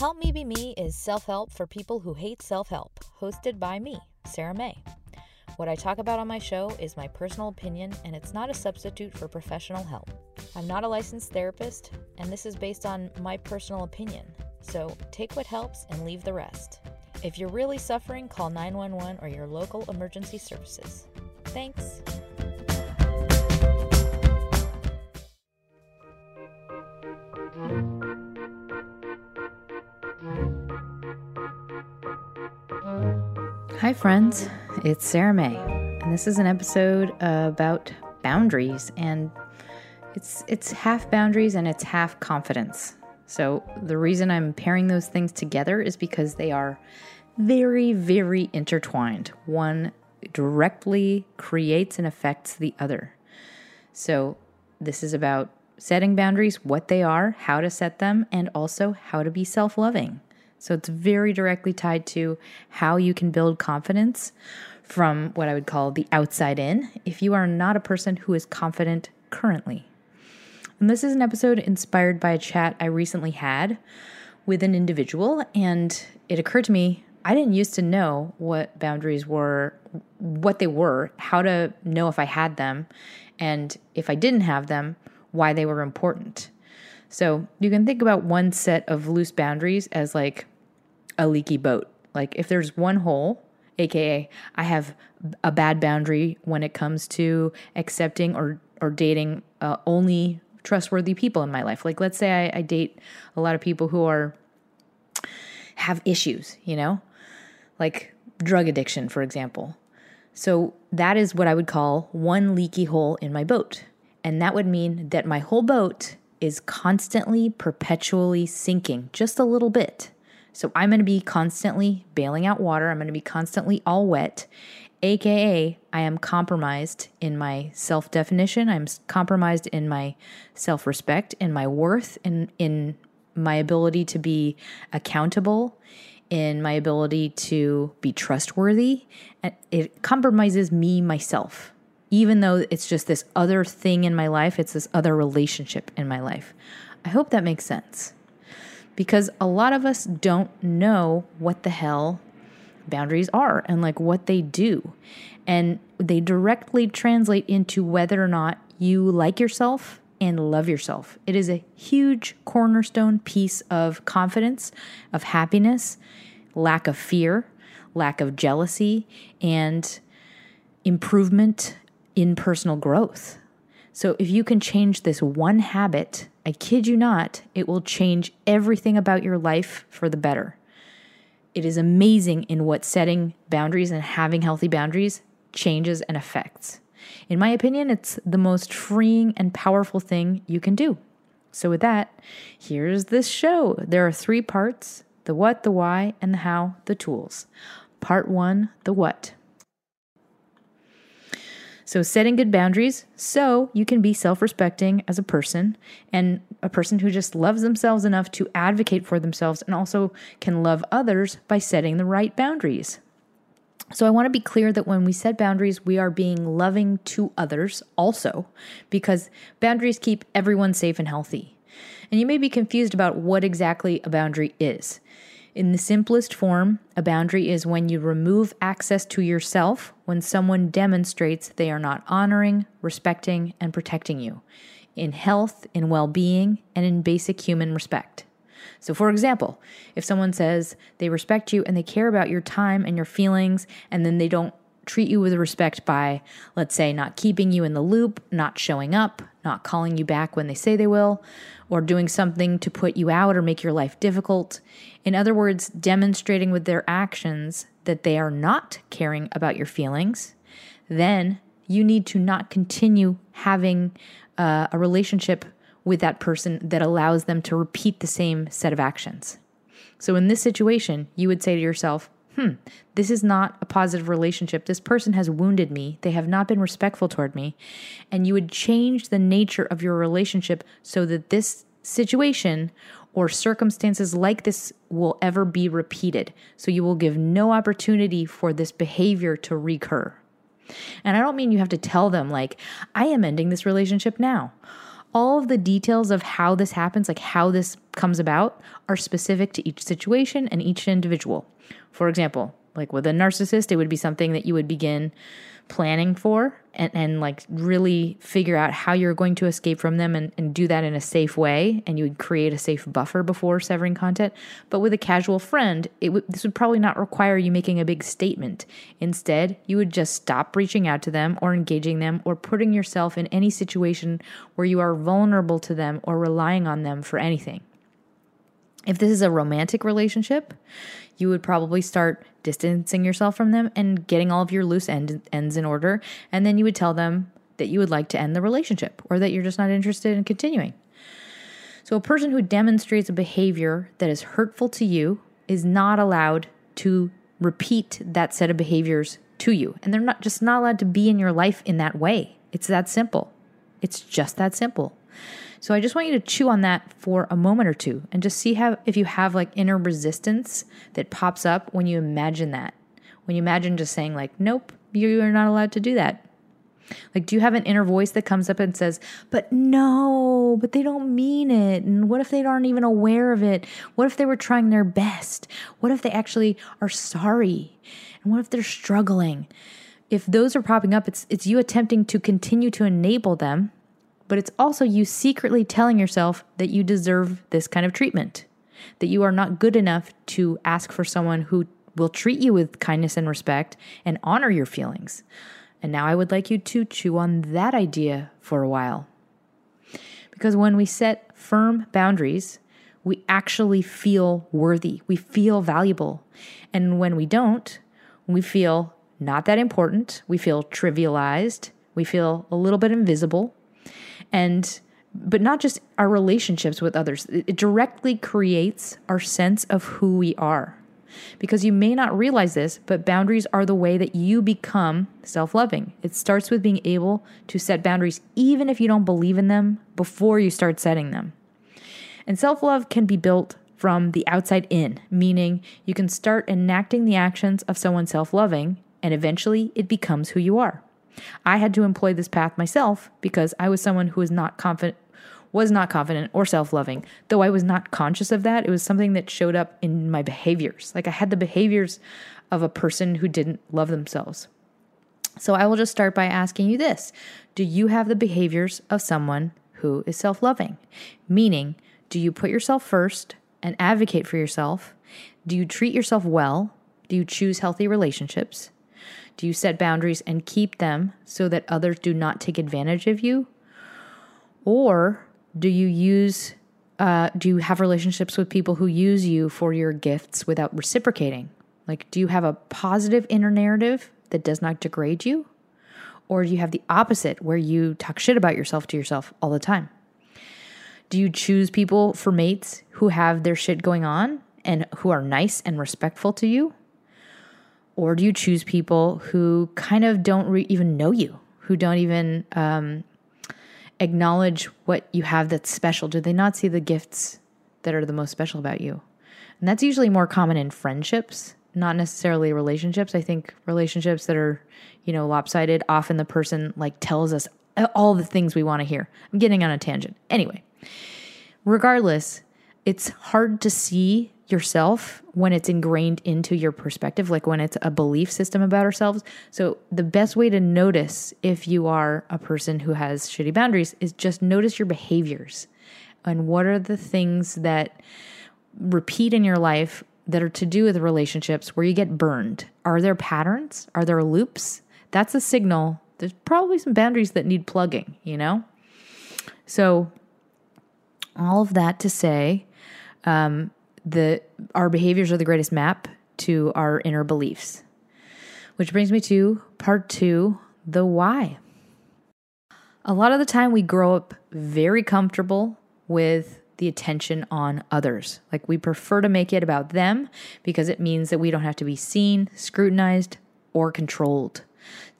Help Me Be Me is self help for people who hate self help, hosted by me, Sarah May. What I talk about on my show is my personal opinion, and it's not a substitute for professional help. I'm not a licensed therapist, and this is based on my personal opinion. So take what helps and leave the rest. If you're really suffering, call 911 or your local emergency services. Thanks. Hi, friends. It's Sarah May, and this is an episode about boundaries. And it's it's half boundaries and it's half confidence. So the reason I'm pairing those things together is because they are very, very intertwined. One directly creates and affects the other. So this is about setting boundaries, what they are, how to set them, and also how to be self loving. So it's very directly tied to how you can build confidence from what I would call the outside in if you are not a person who is confident currently. And this is an episode inspired by a chat I recently had with an individual, and it occurred to me I didn't used to know what boundaries were, what they were, how to know if I had them, and if I didn't have them, why they were important. So you can think about one set of loose boundaries as like a leaky boat. Like if there's one hole, aka I have a bad boundary when it comes to accepting or or dating uh, only trustworthy people in my life. Like let's say I, I date a lot of people who are have issues, you know, like drug addiction, for example. So that is what I would call one leaky hole in my boat. And that would mean that my whole boat is constantly, perpetually sinking just a little bit. So I'm going to be constantly bailing out water. I'm going to be constantly all wet, aka I am compromised in my self definition. I'm compromised in my self respect, in my worth, in in my ability to be accountable, in my ability to be trustworthy. It compromises me myself. Even though it's just this other thing in my life, it's this other relationship in my life. I hope that makes sense because a lot of us don't know what the hell boundaries are and like what they do. And they directly translate into whether or not you like yourself and love yourself. It is a huge cornerstone piece of confidence, of happiness, lack of fear, lack of jealousy, and improvement in personal growth. So if you can change this one habit, I kid you not, it will change everything about your life for the better. It is amazing in what setting boundaries and having healthy boundaries changes and affects. In my opinion, it's the most freeing and powerful thing you can do. So, with that, here's this show. There are three parts the what, the why, and the how, the tools. Part one the what. So, setting good boundaries so you can be self respecting as a person and a person who just loves themselves enough to advocate for themselves and also can love others by setting the right boundaries. So, I want to be clear that when we set boundaries, we are being loving to others also, because boundaries keep everyone safe and healthy. And you may be confused about what exactly a boundary is. In the simplest form, a boundary is when you remove access to yourself when someone demonstrates they are not honoring, respecting, and protecting you in health, in well being, and in basic human respect. So, for example, if someone says they respect you and they care about your time and your feelings, and then they don't treat you with respect by, let's say, not keeping you in the loop, not showing up, not calling you back when they say they will, or doing something to put you out or make your life difficult. In other words, demonstrating with their actions that they are not caring about your feelings, then you need to not continue having uh, a relationship with that person that allows them to repeat the same set of actions. So, in this situation, you would say to yourself, hmm, this is not a positive relationship. This person has wounded me. They have not been respectful toward me. And you would change the nature of your relationship so that this situation or circumstances like this will ever be repeated. So you will give no opportunity for this behavior to recur. And I don't mean you have to tell them, like, I am ending this relationship now. All of the details of how this happens, like how this comes about, are specific to each situation and each individual. For example, like with a narcissist, it would be something that you would begin planning for and, and like really figure out how you're going to escape from them and, and do that in a safe way. And you would create a safe buffer before severing contact but with a casual friend it would this would probably not require you making a big statement. Instead you would just stop reaching out to them or engaging them or putting yourself in any situation where you are vulnerable to them or relying on them for anything if this is a romantic relationship, you would probably start distancing yourself from them and getting all of your loose end, ends in order. And then you would tell them that you would like to end the relationship or that you're just not interested in continuing. So, a person who demonstrates a behavior that is hurtful to you is not allowed to repeat that set of behaviors to you. And they're not just not allowed to be in your life in that way. It's that simple. It's just that simple. So I just want you to chew on that for a moment or two and just see how if you have like inner resistance that pops up when you imagine that. When you imagine just saying like, "Nope, you are not allowed to do that." Like, do you have an inner voice that comes up and says, but no, but they don't mean it? And what if they aren't even aware of it? What if they were trying their best? What if they actually are sorry? And what if they're struggling? If those are popping up, it's, it's you attempting to continue to enable them but it's also you secretly telling yourself that you deserve this kind of treatment, that you are not good enough to ask for someone who will treat you with kindness and respect and honor your feelings. And now I would like you to chew on that idea for a while. Because when we set firm boundaries, we actually feel worthy, we feel valuable. And when we don't, we feel not that important, we feel trivialized, we feel a little bit invisible, and but not just our relationships with others. It directly creates our sense of who we are. Because you may not realize this, but boundaries are the way that you become self loving. It starts with being able to set boundaries, even if you don't believe in them, before you start setting them. And self love can be built from the outside in, meaning you can start enacting the actions of someone self loving, and eventually it becomes who you are. I had to employ this path myself because I was someone who was not confident was not confident or self-loving. Though I was not conscious of that, it was something that showed up in my behaviors. Like I had the behaviors of a person who didn't love themselves. So I will just start by asking you this. Do you have the behaviors of someone who is self-loving? Meaning, do you put yourself first and advocate for yourself? Do you treat yourself well? Do you choose healthy relationships? Do you set boundaries and keep them so that others do not take advantage of you? Or do you use uh, do you have relationships with people who use you for your gifts without reciprocating? Like, do you have a positive inner narrative that does not degrade you? Or do you have the opposite where you talk shit about yourself to yourself all the time? Do you choose people for mates who have their shit going on and who are nice and respectful to you? Or do you choose people who kind of don't re- even know you, who don't even um, acknowledge what you have that's special? Do they not see the gifts that are the most special about you? And that's usually more common in friendships, not necessarily relationships. I think relationships that are, you know, lopsided, often the person like tells us all the things we want to hear. I'm getting on a tangent. Anyway, regardless, it's hard to see yourself when it's ingrained into your perspective, like when it's a belief system about ourselves. So, the best way to notice if you are a person who has shitty boundaries is just notice your behaviors and what are the things that repeat in your life that are to do with relationships where you get burned. Are there patterns? Are there loops? That's a signal. There's probably some boundaries that need plugging, you know? So, all of that to say, um, the our behaviors are the greatest map to our inner beliefs. Which brings me to part 2, the why. A lot of the time we grow up very comfortable with the attention on others. Like we prefer to make it about them because it means that we don't have to be seen, scrutinized, or controlled.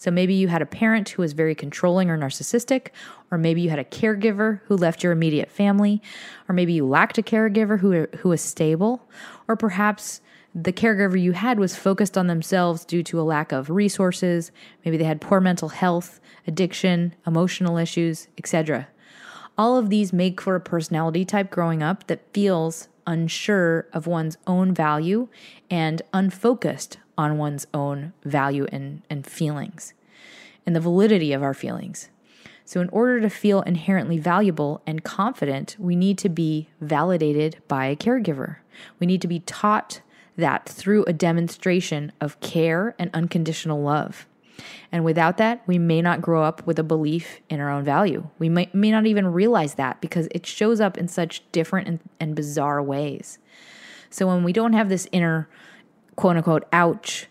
So maybe you had a parent who was very controlling or narcissistic, or maybe you had a caregiver who left your immediate family, or maybe you lacked a caregiver who who was stable, or perhaps the caregiver you had was focused on themselves due to a lack of resources, maybe they had poor mental health, addiction, emotional issues, etc. All of these make for a personality type growing up that feels unsure of one's own value and unfocused on one's own value and, and feelings and the validity of our feelings. So, in order to feel inherently valuable and confident, we need to be validated by a caregiver. We need to be taught that through a demonstration of care and unconditional love. And without that, we may not grow up with a belief in our own value. We may, may not even realize that because it shows up in such different and, and bizarre ways. So when we don't have this inner quote unquote ouch,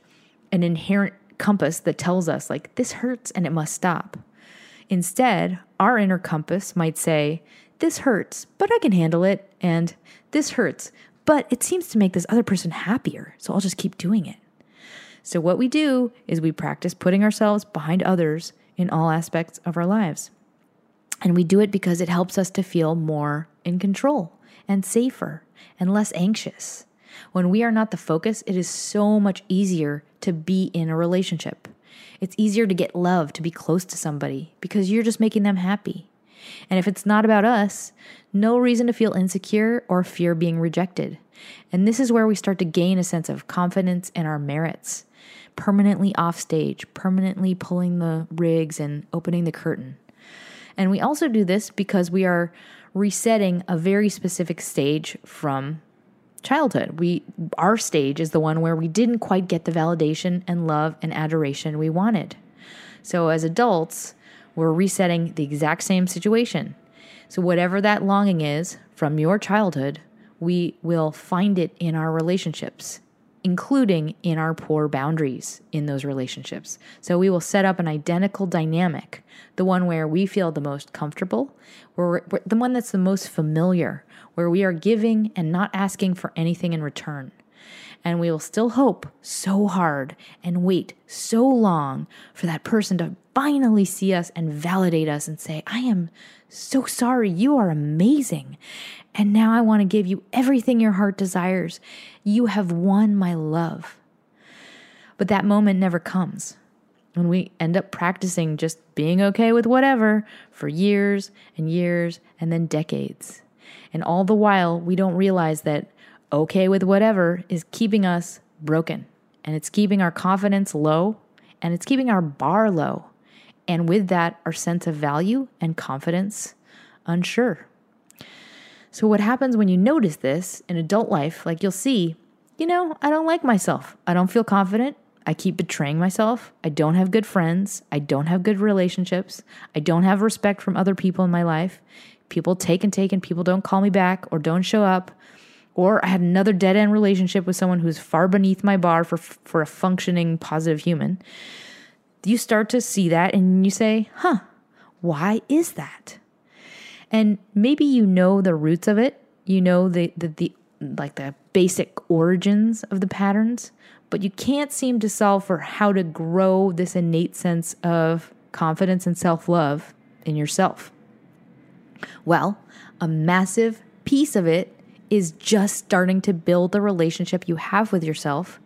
an inherent compass that tells us, like, this hurts and it must stop. Instead, our inner compass might say, this hurts, but I can handle it. And this hurts, but it seems to make this other person happier. So I'll just keep doing it. So, what we do is we practice putting ourselves behind others in all aspects of our lives. And we do it because it helps us to feel more in control and safer and less anxious. When we are not the focus, it is so much easier to be in a relationship. It's easier to get love, to be close to somebody, because you're just making them happy. And if it's not about us, no reason to feel insecure or fear being rejected. And this is where we start to gain a sense of confidence in our merits permanently off stage, permanently pulling the rigs and opening the curtain. And we also do this because we are resetting a very specific stage from childhood. We our stage is the one where we didn't quite get the validation and love and adoration we wanted. So as adults, we're resetting the exact same situation. So whatever that longing is from your childhood, we will find it in our relationships including in our poor boundaries in those relationships. So we will set up an identical dynamic, the one where we feel the most comfortable, where the one that's the most familiar, where we are giving and not asking for anything in return. And we will still hope so hard and wait so long for that person to finally see us and validate us and say, I am so sorry. You are amazing. And now I want to give you everything your heart desires. You have won my love. But that moment never comes. When we end up practicing just being okay with whatever for years and years and then decades. And all the while, we don't realize that okay with whatever is keeping us broken and it's keeping our confidence low and it's keeping our bar low. And with that, our sense of value and confidence unsure. So, what happens when you notice this in adult life, like you'll see, you know, I don't like myself. I don't feel confident. I keep betraying myself. I don't have good friends. I don't have good relationships. I don't have respect from other people in my life. People take and take, and people don't call me back or don't show up. Or I had another dead end relationship with someone who's far beneath my bar for, for a functioning positive human. You start to see that and you say, huh, why is that? And maybe you know the roots of it, you know the, the, the like the basic origins of the patterns, but you can't seem to solve for how to grow this innate sense of confidence and self love in yourself. Well, a massive piece of it is just starting to build the relationship you have with yourself,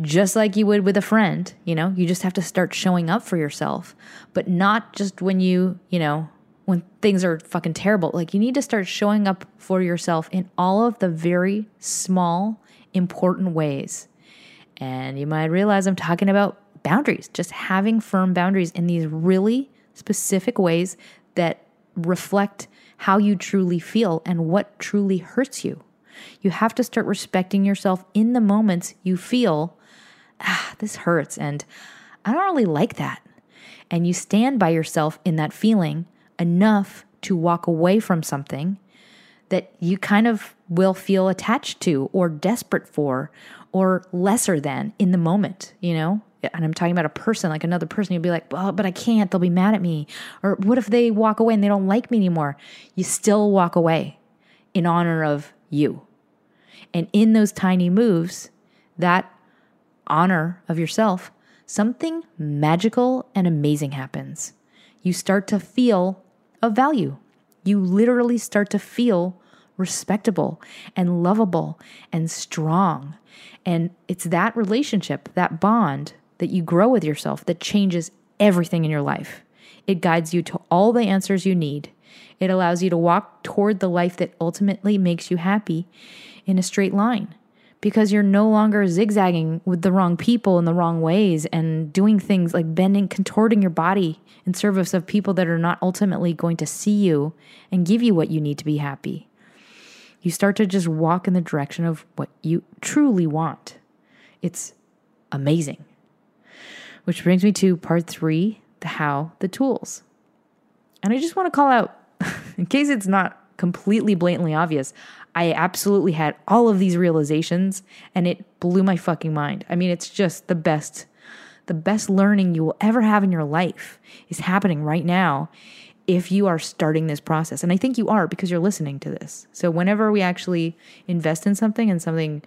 just like you would with a friend. You know, you just have to start showing up for yourself, but not just when you, you know, when things are fucking terrible. Like you need to start showing up for yourself in all of the very small, important ways. And you might realize I'm talking about boundaries, just having firm boundaries in these really specific ways that reflect how you truly feel and what truly hurts you. You have to start respecting yourself in the moments you feel, ah, this hurts, and I don't really like that. And you stand by yourself in that feeling enough to walk away from something that you kind of will feel attached to or desperate for or lesser than in the moment, you know? And I'm talking about a person, like another person, you'll be like, well, but I can't. They'll be mad at me. Or what if they walk away and they don't like me anymore? You still walk away in honor of you. And in those tiny moves, that honor of yourself, something magical and amazing happens. You start to feel of value. You literally start to feel respectable and lovable and strong. And it's that relationship, that bond that you grow with yourself that changes everything in your life. It guides you to all the answers you need. It allows you to walk toward the life that ultimately makes you happy in a straight line because you're no longer zigzagging with the wrong people in the wrong ways and doing things like bending, contorting your body in service of people that are not ultimately going to see you and give you what you need to be happy. You start to just walk in the direction of what you truly want. It's amazing. Which brings me to part three the how, the tools. And I just want to call out, in case it's not completely blatantly obvious, I absolutely had all of these realizations and it blew my fucking mind. I mean, it's just the best, the best learning you will ever have in your life is happening right now if you are starting this process. And I think you are because you're listening to this. So whenever we actually invest in something and something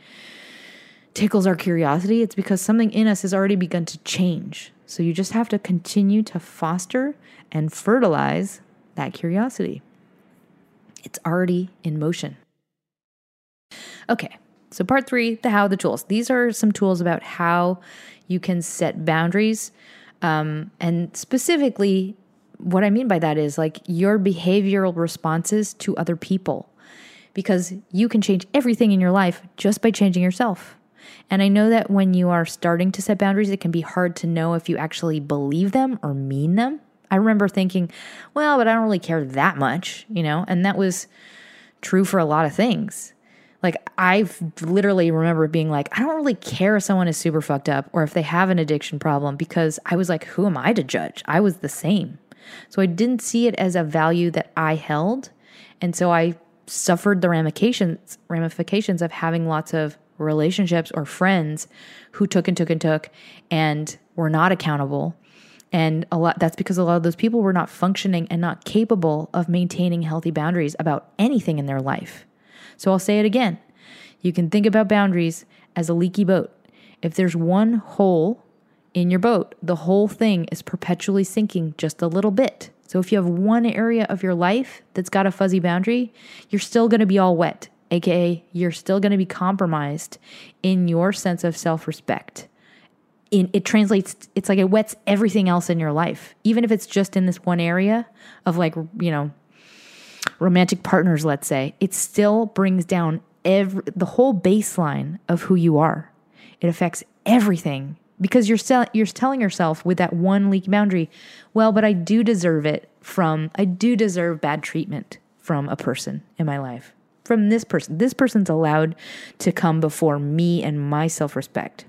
tickles our curiosity, it's because something in us has already begun to change. So you just have to continue to foster and fertilize that curiosity. It's already in motion. Okay, so part three the how, the tools. These are some tools about how you can set boundaries. Um, and specifically, what I mean by that is like your behavioral responses to other people, because you can change everything in your life just by changing yourself. And I know that when you are starting to set boundaries, it can be hard to know if you actually believe them or mean them. I remember thinking, well, but I don't really care that much, you know, and that was true for a lot of things. Like, I literally remember being like, I don't really care if someone is super fucked up or if they have an addiction problem because I was like, who am I to judge? I was the same. So I didn't see it as a value that I held. And so I suffered the ramifications ramifications of having lots of relationships or friends who took and took and took and were not accountable. And a lot that's because a lot of those people were not functioning and not capable of maintaining healthy boundaries about anything in their life. So i'll say it again. You can think about boundaries as a leaky boat. If there's one hole in your boat the whole thing is perpetually sinking just a little bit. So if you have one area of your life that's got a fuzzy boundary you're still going to be all wet aka you're still going to be compromised in your sense of self-respect. In it translates it's like it wets everything else in your life. Even if it's just in this one area of like you know romantic partners let's say it still brings down every the whole baseline of who you are. It affects everything because you're you're telling yourself with that one leak boundary well but I do deserve it from I do deserve bad treatment from a person in my life from this person. This person's allowed to come before me and my self respect.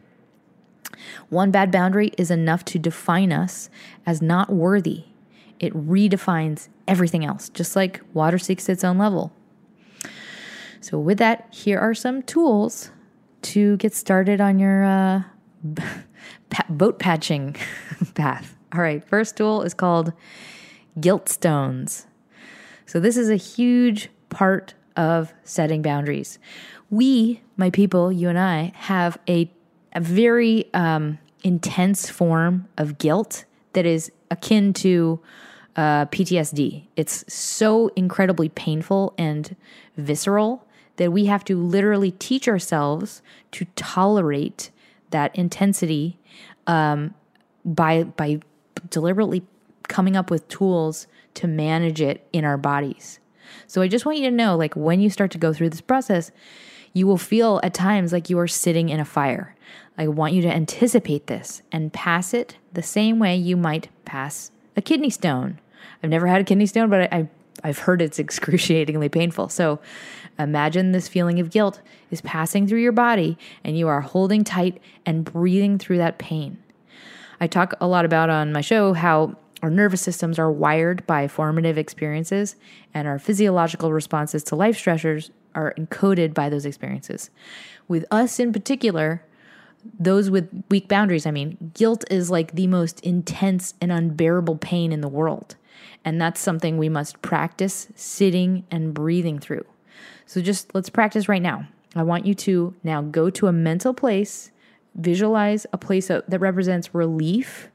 One bad boundary is enough to define us as not worthy. It redefines everything else, just like water seeks its own level. So, with that, here are some tools to get started on your uh, boat patching path. All right, first tool is called guilt stones. So, this is a huge part of setting boundaries. We, my people, you and I, have a, a very um, intense form of guilt that is akin to uh, PTSD. It's so incredibly painful and visceral that we have to literally teach ourselves to tolerate that intensity um, by by deliberately coming up with tools to manage it in our bodies. So I just want you to know like when you start to go through this process, you will feel at times like you are sitting in a fire. I want you to anticipate this and pass it the same way you might pass a kidney stone. I've never had a kidney stone, but I, I've heard it's excruciatingly painful. So imagine this feeling of guilt is passing through your body and you are holding tight and breathing through that pain. I talk a lot about on my show how our nervous systems are wired by formative experiences, and our physiological responses to life stressors are encoded by those experiences. With us in particular, those with weak boundaries, I mean, guilt is like the most intense and unbearable pain in the world. And that's something we must practice sitting and breathing through. So just let's practice right now. I want you to now go to a mental place, visualize a place that represents relief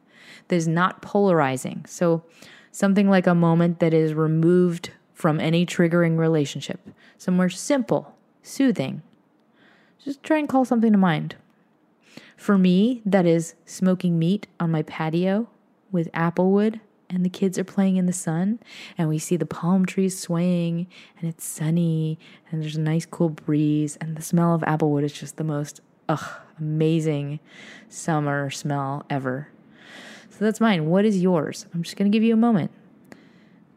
that is not polarizing. So, something like a moment that is removed from any triggering relationship, somewhere simple, soothing. Just try and call something to mind. For me, that is smoking meat on my patio with applewood and the kids are playing in the sun and we see the palm trees swaying and it's sunny and there's a nice cool breeze and the smell of applewood is just the most ugh, amazing summer smell ever. So that's mine. What is yours? I'm just going to give you a moment.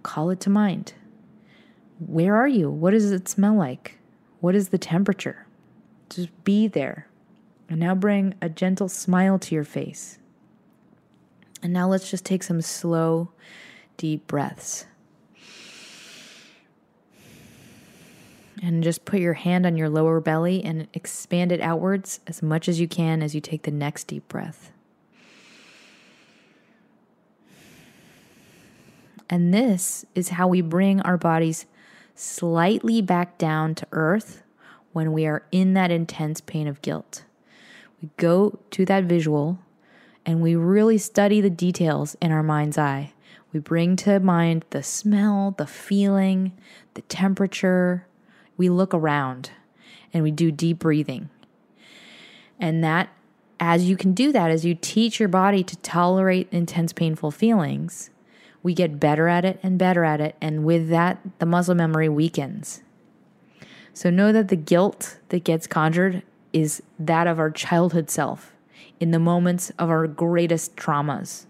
Call it to mind. Where are you? What does it smell like? What is the temperature? Just be there. And now bring a gentle smile to your face. And now let's just take some slow, deep breaths. And just put your hand on your lower belly and expand it outwards as much as you can as you take the next deep breath. And this is how we bring our bodies slightly back down to earth when we are in that intense pain of guilt. We go to that visual and we really study the details in our mind's eye. We bring to mind the smell, the feeling, the temperature. We look around and we do deep breathing. And that, as you can do that, as you teach your body to tolerate intense, painful feelings, we get better at it and better at it. And with that, the muscle memory weakens. So know that the guilt that gets conjured is that of our childhood self in the moments of our greatest traumas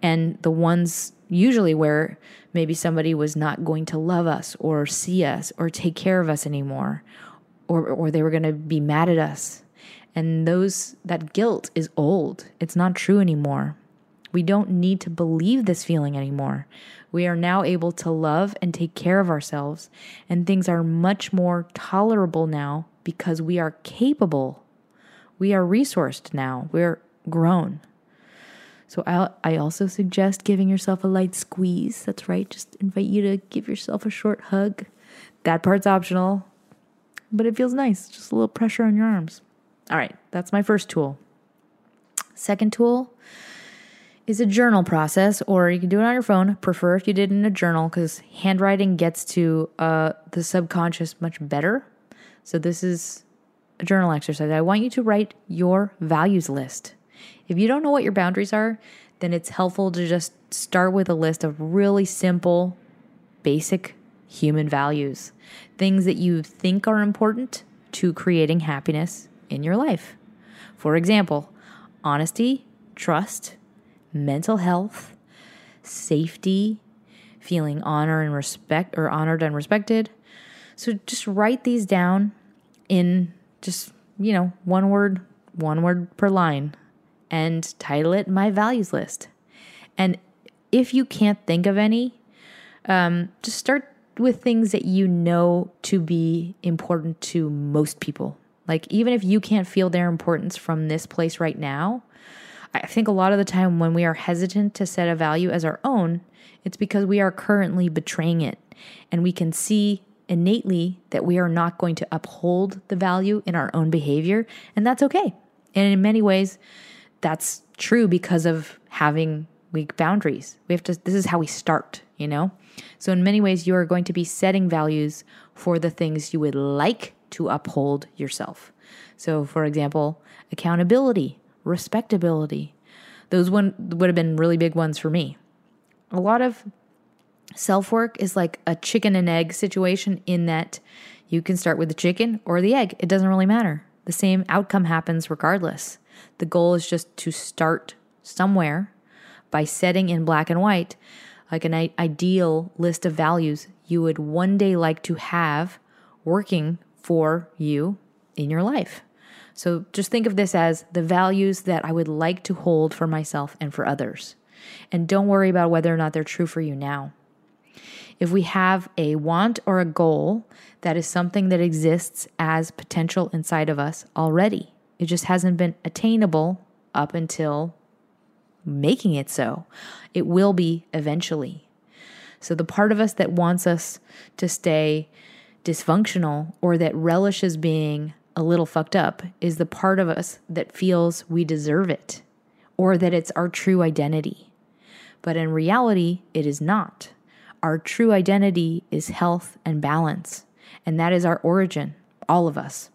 and the ones usually where maybe somebody was not going to love us or see us or take care of us anymore or or they were going to be mad at us and those that guilt is old it's not true anymore we don't need to believe this feeling anymore we are now able to love and take care of ourselves and things are much more tolerable now because we are capable we are resourced now. We're grown. So I, I also suggest giving yourself a light squeeze. That's right. Just invite you to give yourself a short hug. That part's optional, but it feels nice. Just a little pressure on your arms. All right, that's my first tool. Second tool is a journal process, or you can do it on your phone. Prefer if you did in a journal because handwriting gets to uh, the subconscious much better. So this is a journal exercise. I want you to write your values list. If you don't know what your boundaries are, then it's helpful to just start with a list of really simple, basic human values, things that you think are important to creating happiness in your life. For example, honesty, trust, mental health, safety, feeling honor and respect or honored and respected. So just write these down in just, you know, one word, one word per line, and title it My Values List. And if you can't think of any, um, just start with things that you know to be important to most people. Like, even if you can't feel their importance from this place right now, I think a lot of the time when we are hesitant to set a value as our own, it's because we are currently betraying it. And we can see innately that we are not going to uphold the value in our own behavior, and that's okay. And in many ways, that's true because of having weak boundaries. We have to, this is how we start, you know? So, in many ways, you are going to be setting values for the things you would like to uphold yourself. So, for example, accountability, respectability. Those one would have been really big ones for me. A lot of Self work is like a chicken and egg situation in that you can start with the chicken or the egg. It doesn't really matter. The same outcome happens regardless. The goal is just to start somewhere by setting in black and white like an ideal list of values you would one day like to have working for you in your life. So just think of this as the values that I would like to hold for myself and for others. And don't worry about whether or not they're true for you now. If we have a want or a goal, that is something that exists as potential inside of us already. It just hasn't been attainable up until making it so. It will be eventually. So, the part of us that wants us to stay dysfunctional or that relishes being a little fucked up is the part of us that feels we deserve it or that it's our true identity. But in reality, it is not. Our true identity is health and balance, and that is our origin, all of us.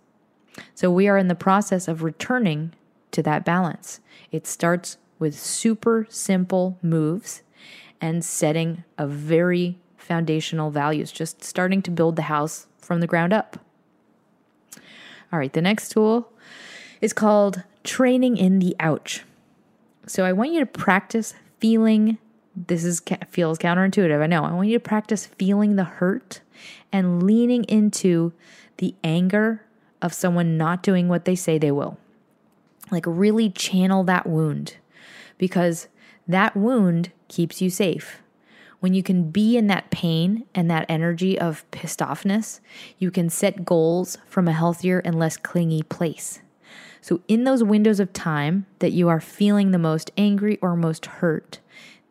So we are in the process of returning to that balance. It starts with super simple moves, and setting a very foundational values, just starting to build the house from the ground up. All right, the next tool is called training in the ouch. So I want you to practice feeling this is feels counterintuitive. I know. I want you to practice feeling the hurt and leaning into the anger of someone not doing what they say they will. Like really channel that wound because that wound keeps you safe. When you can be in that pain and that energy of pissed offness, you can set goals from a healthier and less clingy place. So, in those windows of time that you are feeling the most angry or most hurt,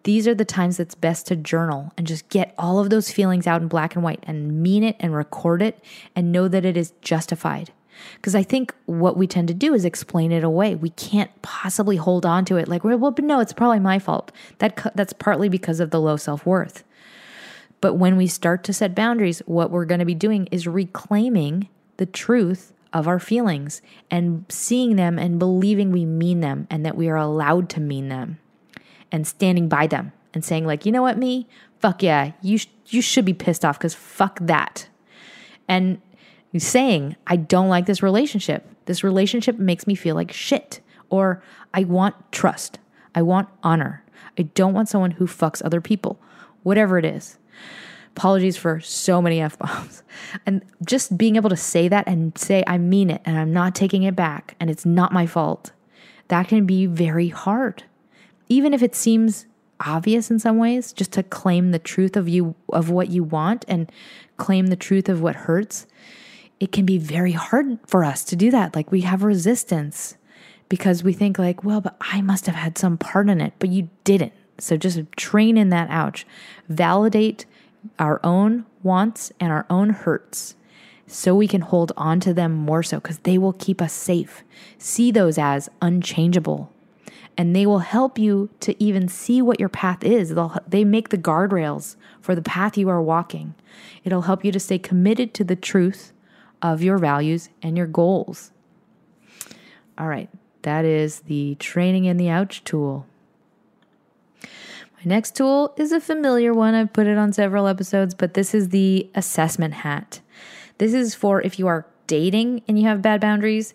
these are the times that's best to journal and just get all of those feelings out in black and white and mean it and record it and know that it is justified. Because I think what we tend to do is explain it away. We can't possibly hold on to it like, well, but no, it's probably my fault. That that's partly because of the low self worth. But when we start to set boundaries, what we're going to be doing is reclaiming the truth of our feelings and seeing them and believing we mean them and that we are allowed to mean them and standing by them and saying like, you know what, me, fuck yeah, you sh- you should be pissed off because fuck that, and saying I don't like this relationship. This relationship makes me feel like shit, or I want trust, I want honor. I don't want someone who fucks other people, whatever it is. Apologies for so many F bombs. And just being able to say that and say, I mean it and I'm not taking it back and it's not my fault, that can be very hard even if it seems obvious in some ways, just to claim the truth of you of what you want and claim the truth of what hurts, it can be very hard for us to do that. Like we have resistance because we think like, well, but I must have had some part in it, but you didn't. So just train in that ouch. Validate our own wants and our own hurts so we can hold on to them more so because they will keep us safe. See those as unchangeable and they will help you to even see what your path is. They'll, they make the guardrails for the path you are walking. It'll help you to stay committed to the truth of your values and your goals. All right, that is the training in the ouch tool. My next tool is a familiar one. I've put it on several episodes, but this is the assessment hat. This is for if you are dating and you have bad boundaries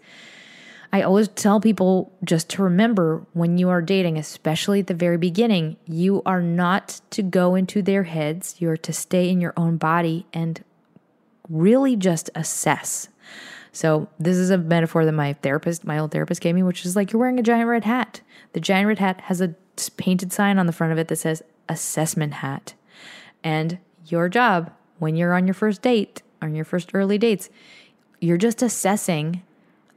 I always tell people just to remember when you are dating, especially at the very beginning, you are not to go into their heads. You are to stay in your own body and really just assess. So, this is a metaphor that my therapist, my old therapist, gave me, which is like you're wearing a giant red hat. The giant red hat has a painted sign on the front of it that says assessment hat. And your job when you're on your first date, on your first early dates, you're just assessing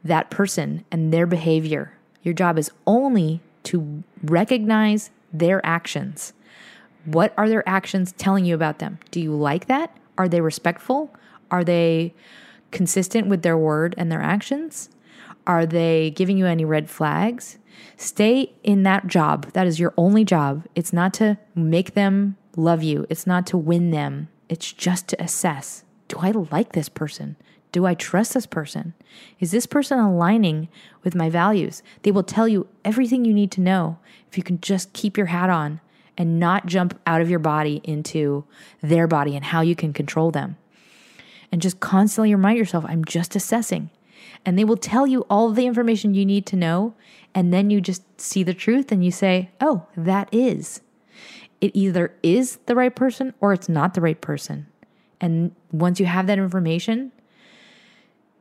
that person and their behavior. Your job is only to recognize their actions. What are their actions telling you about them? Do you like that? Are they respectful? Are they consistent with their word and their actions? Are they giving you any red flags? Stay in that job. That is your only job. It's not to make them love you, it's not to win them. It's just to assess do I like this person? Do I trust this person? Is this person aligning with my values? They will tell you everything you need to know if you can just keep your hat on and not jump out of your body into their body and how you can control them. And just constantly remind yourself, I'm just assessing. And they will tell you all the information you need to know. And then you just see the truth and you say, oh, that is. It either is the right person or it's not the right person. And once you have that information,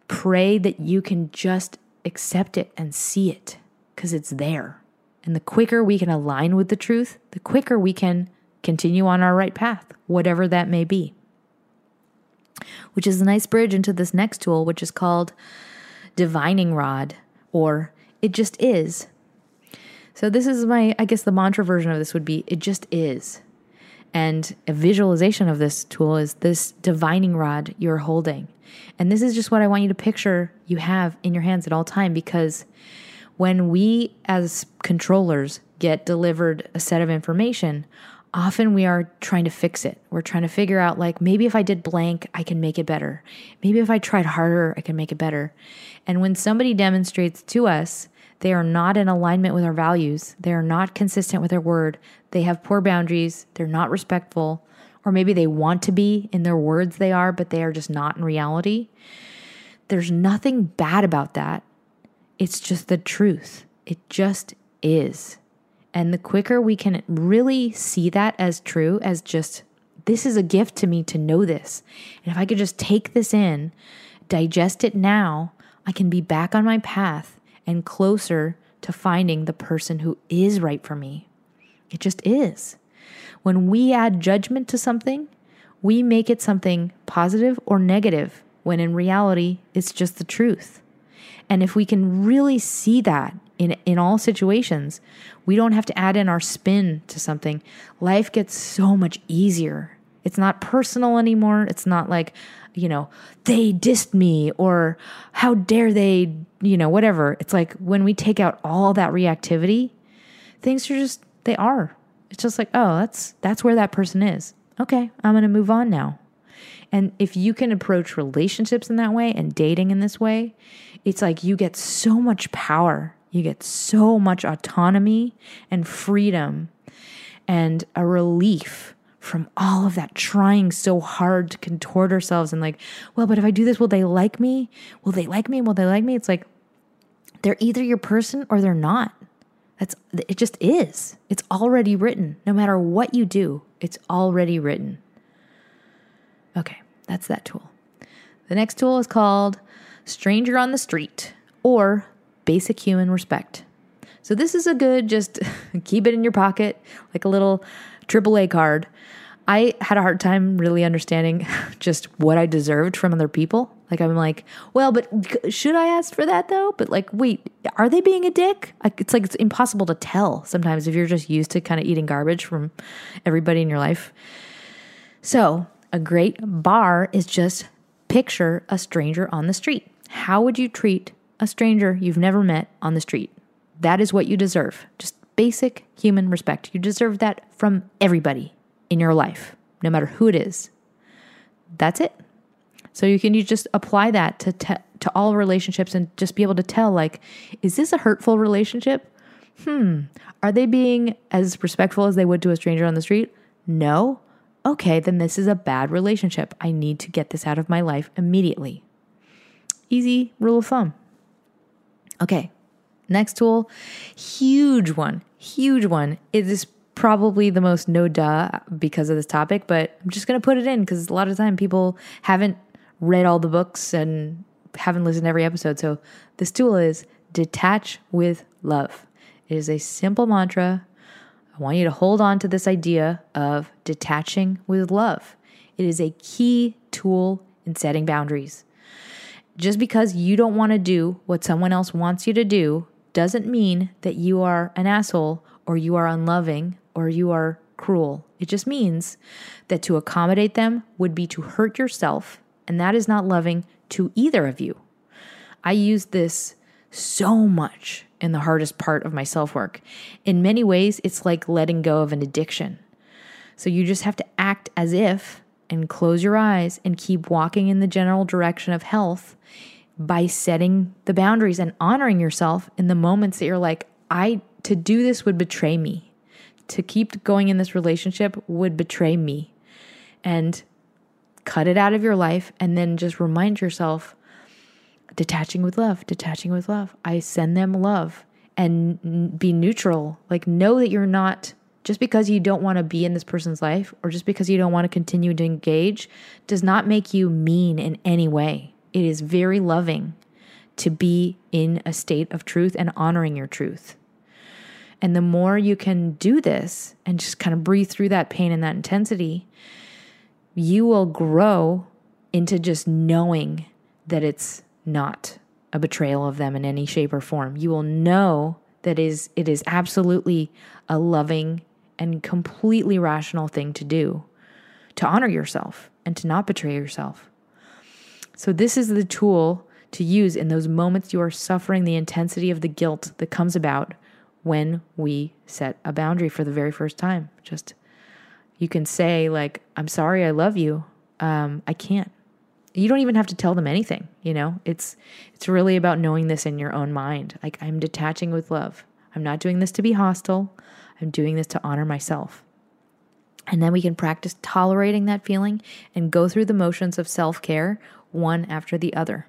Pray that you can just accept it and see it because it's there. And the quicker we can align with the truth, the quicker we can continue on our right path, whatever that may be. Which is a nice bridge into this next tool, which is called Divining Rod, or It Just Is. So, this is my, I guess the mantra version of this would be It Just Is. And a visualization of this tool is this divining rod you're holding. And this is just what I want you to picture you have in your hands at all time because when we as controllers get delivered a set of information, often we are trying to fix it. We're trying to figure out, like, maybe if I did blank, I can make it better. Maybe if I tried harder, I can make it better. And when somebody demonstrates to us they are not in alignment with our values, they are not consistent with their word, they have poor boundaries, they're not respectful, or maybe they want to be in their words, they are, but they are just not in reality. There's nothing bad about that. It's just the truth. It just is. And the quicker we can really see that as true, as just, this is a gift to me to know this. And if I could just take this in, digest it now, I can be back on my path and closer to finding the person who is right for me. It just is. When we add judgment to something, we make it something positive or negative, when in reality, it's just the truth. And if we can really see that in, in all situations, we don't have to add in our spin to something. Life gets so much easier. It's not personal anymore. It's not like, you know, they dissed me or how dare they, you know, whatever. It's like when we take out all that reactivity, things are just, they are. It's just like, oh, that's that's where that person is. Okay, I'm going to move on now. And if you can approach relationships in that way and dating in this way, it's like you get so much power. You get so much autonomy and freedom and a relief from all of that trying so hard to contort ourselves and like, well, but if I do this, will they like me? Will they like me? Will they like me? It's like they're either your person or they're not. That's it just is. It's already written. No matter what you do, it's already written. Okay, that's that tool. The next tool is called Stranger on the Street or Basic Human Respect. So this is a good just keep it in your pocket like a little AAA card. I had a hard time really understanding just what I deserved from other people. Like I'm like, well, but should I ask for that though? But like, wait, are they being a dick? It's like it's impossible to tell sometimes if you're just used to kind of eating garbage from everybody in your life. So a great bar is just picture a stranger on the street. How would you treat a stranger you've never met on the street? That is what you deserve. Just basic human respect. You deserve that from everybody in your life, no matter who it is. That's it. So you can you just apply that to te- to all relationships and just be able to tell like is this a hurtful relationship? Hmm, are they being as respectful as they would to a stranger on the street? No. Okay, then this is a bad relationship. I need to get this out of my life immediately. Easy rule of thumb. Okay, next tool, huge one, huge one. It is probably the most no duh because of this topic, but I'm just going to put it in because a lot of time people haven't read all the books and haven't listened to every episode. So this tool is detach with love. It is a simple mantra. I want you to hold on to this idea of detaching with love. It is a key tool in setting boundaries. Just because you don't want to do what someone else wants you to do doesn't mean that you are an asshole or you are unloving or you are cruel. It just means that to accommodate them would be to hurt yourself, and that is not loving to either of you. I use this so much in the hardest part of my self work. In many ways, it's like letting go of an addiction. So you just have to act as if and close your eyes and keep walking in the general direction of health by setting the boundaries and honoring yourself in the moments that you're like, I to do this would betray me. To keep going in this relationship would betray me. And cut it out of your life and then just remind yourself detaching with love, detaching with love. I send them love and be neutral. Like, know that you're not just because you don't want to be in this person's life or just because you don't want to continue to engage does not make you mean in any way. It is very loving to be in a state of truth and honoring your truth. And the more you can do this and just kind of breathe through that pain and that intensity, you will grow into just knowing that it's not a betrayal of them in any shape or form. You will know that is it is absolutely a loving and completely rational thing to do to honor yourself and to not betray yourself. So this is the tool to use in those moments you are suffering the intensity of the guilt that comes about when we set a boundary for the very first time. Just You can say, like, I'm sorry, I love you. Um, I can't. You don't even have to tell them anything, you know? It's it's really about knowing this in your own mind. Like I'm detaching with love. I'm not doing this to be hostile. I'm doing this to honor myself. And then we can practice tolerating that feeling and go through the motions of self care one after the other.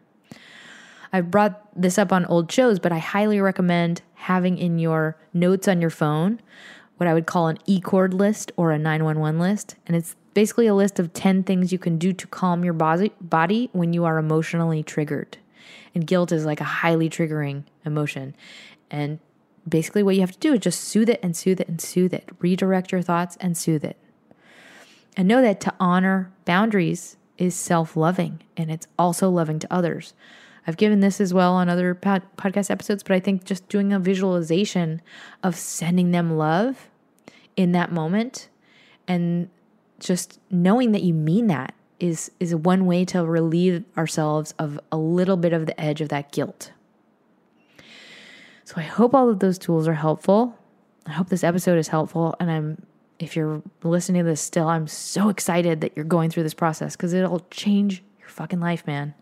I've brought this up on old shows, but I highly recommend having in your notes on your phone what I would call an E chord list or a 911 list. And it's basically a list of 10 things you can do to calm your body when you are emotionally triggered. And guilt is like a highly triggering emotion. And basically, what you have to do is just soothe it and soothe it and soothe it. Redirect your thoughts and soothe it. And know that to honor boundaries is self loving and it's also loving to others. I've given this as well on other pod- podcast episodes, but I think just doing a visualization of sending them love in that moment and just knowing that you mean that is is one way to relieve ourselves of a little bit of the edge of that guilt. So I hope all of those tools are helpful. I hope this episode is helpful and I'm if you're listening to this still, I'm so excited that you're going through this process because it'll change your fucking life, man.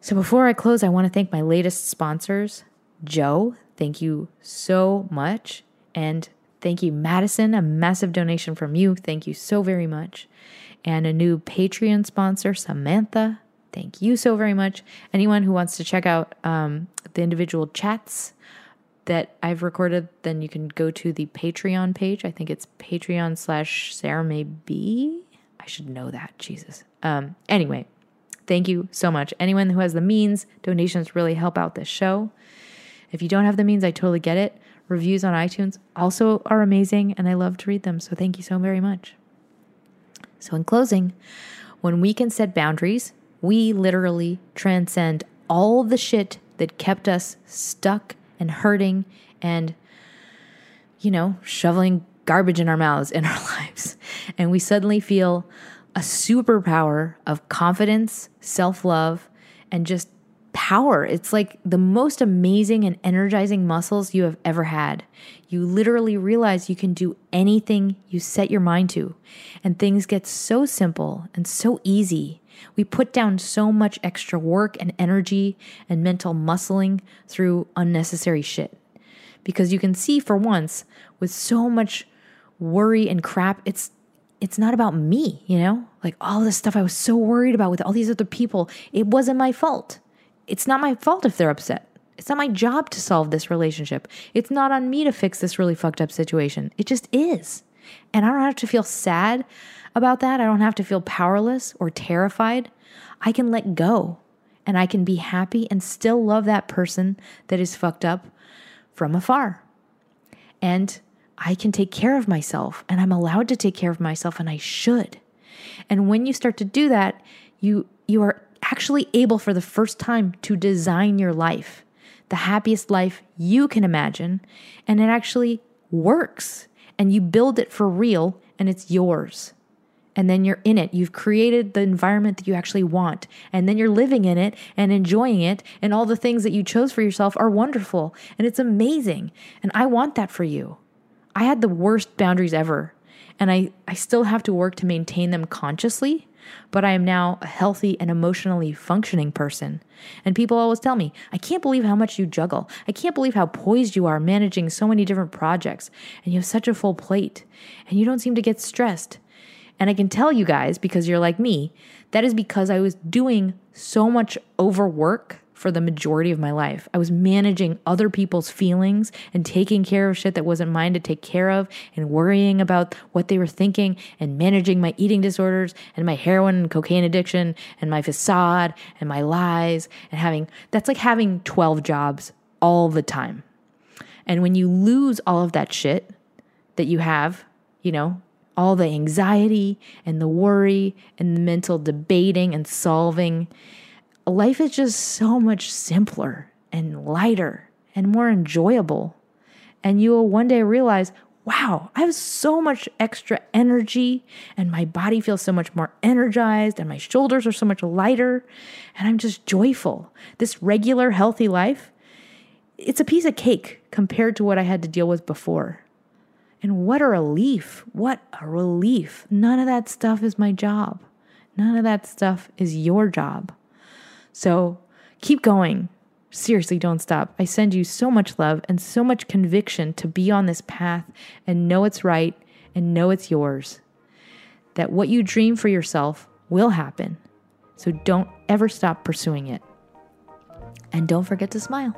So before I close, I want to thank my latest sponsors. Joe, thank you so much. And thank you, Madison, a massive donation from you. Thank you so very much. And a new Patreon sponsor, Samantha. Thank you so very much. Anyone who wants to check out um, the individual chats that I've recorded, then you can go to the Patreon page. I think it's Patreon slash Sarah May B. I should know that. Jesus. Um, anyway, thank you so much. Anyone who has the means, donations really help out this show. If you don't have the means, I totally get it. Reviews on iTunes also are amazing, and I love to read them. So thank you so very much. So, in closing, when we can set boundaries, we literally transcend all the shit that kept us stuck and hurting and, you know, shoveling garbage in our mouths in our lives. And we suddenly feel a superpower of confidence, self love, and just power. It's like the most amazing and energizing muscles you have ever had. You literally realize you can do anything you set your mind to, and things get so simple and so easy. We put down so much extra work and energy and mental muscling through unnecessary shit. Because you can see for once, with so much worry and crap, it's it's not about me, you know? Like all this stuff I was so worried about with all these other people, it wasn't my fault. It's not my fault if they're upset. It's not my job to solve this relationship. It's not on me to fix this really fucked up situation. It just is. And I don't have to feel sad about that. I don't have to feel powerless or terrified. I can let go and I can be happy and still love that person that is fucked up from afar. And I can take care of myself and I'm allowed to take care of myself and I should. And when you start to do that, you you are actually able for the first time to design your life, the happiest life you can imagine, and it actually works. And you build it for real and it's yours. And then you're in it. You've created the environment that you actually want. And then you're living in it and enjoying it. And all the things that you chose for yourself are wonderful. And it's amazing. And I want that for you. I had the worst boundaries ever. And I, I still have to work to maintain them consciously but I am now a healthy and emotionally functioning person. And people always tell me, I can't believe how much you juggle. I can't believe how poised you are managing so many different projects. And you have such a full plate. And you don't seem to get stressed. And I can tell you guys, because you're like me, that is because I was doing so much overwork for the majority of my life. I was managing other people's feelings and taking care of shit that wasn't mine to take care of and worrying about what they were thinking and managing my eating disorders and my heroin and cocaine addiction and my facade and my lies and having that's like having 12 jobs all the time. And when you lose all of that shit that you have, you know, all the anxiety and the worry and the mental debating and solving life is just so much simpler and lighter and more enjoyable. And you will one day realize, wow, I have so much extra energy and my body feels so much more energized and my shoulders are so much lighter and I'm just joyful. This regular healthy life, it's a piece of cake compared to what I had to deal with before. And what a relief. What a relief. None of that stuff is my job. None of that stuff is your job. So keep going. Seriously, don't stop. I send you so much love and so much conviction to be on this path and know it's right and know it's yours. That what you dream for yourself will happen. So don't ever stop pursuing it. And don't forget to smile.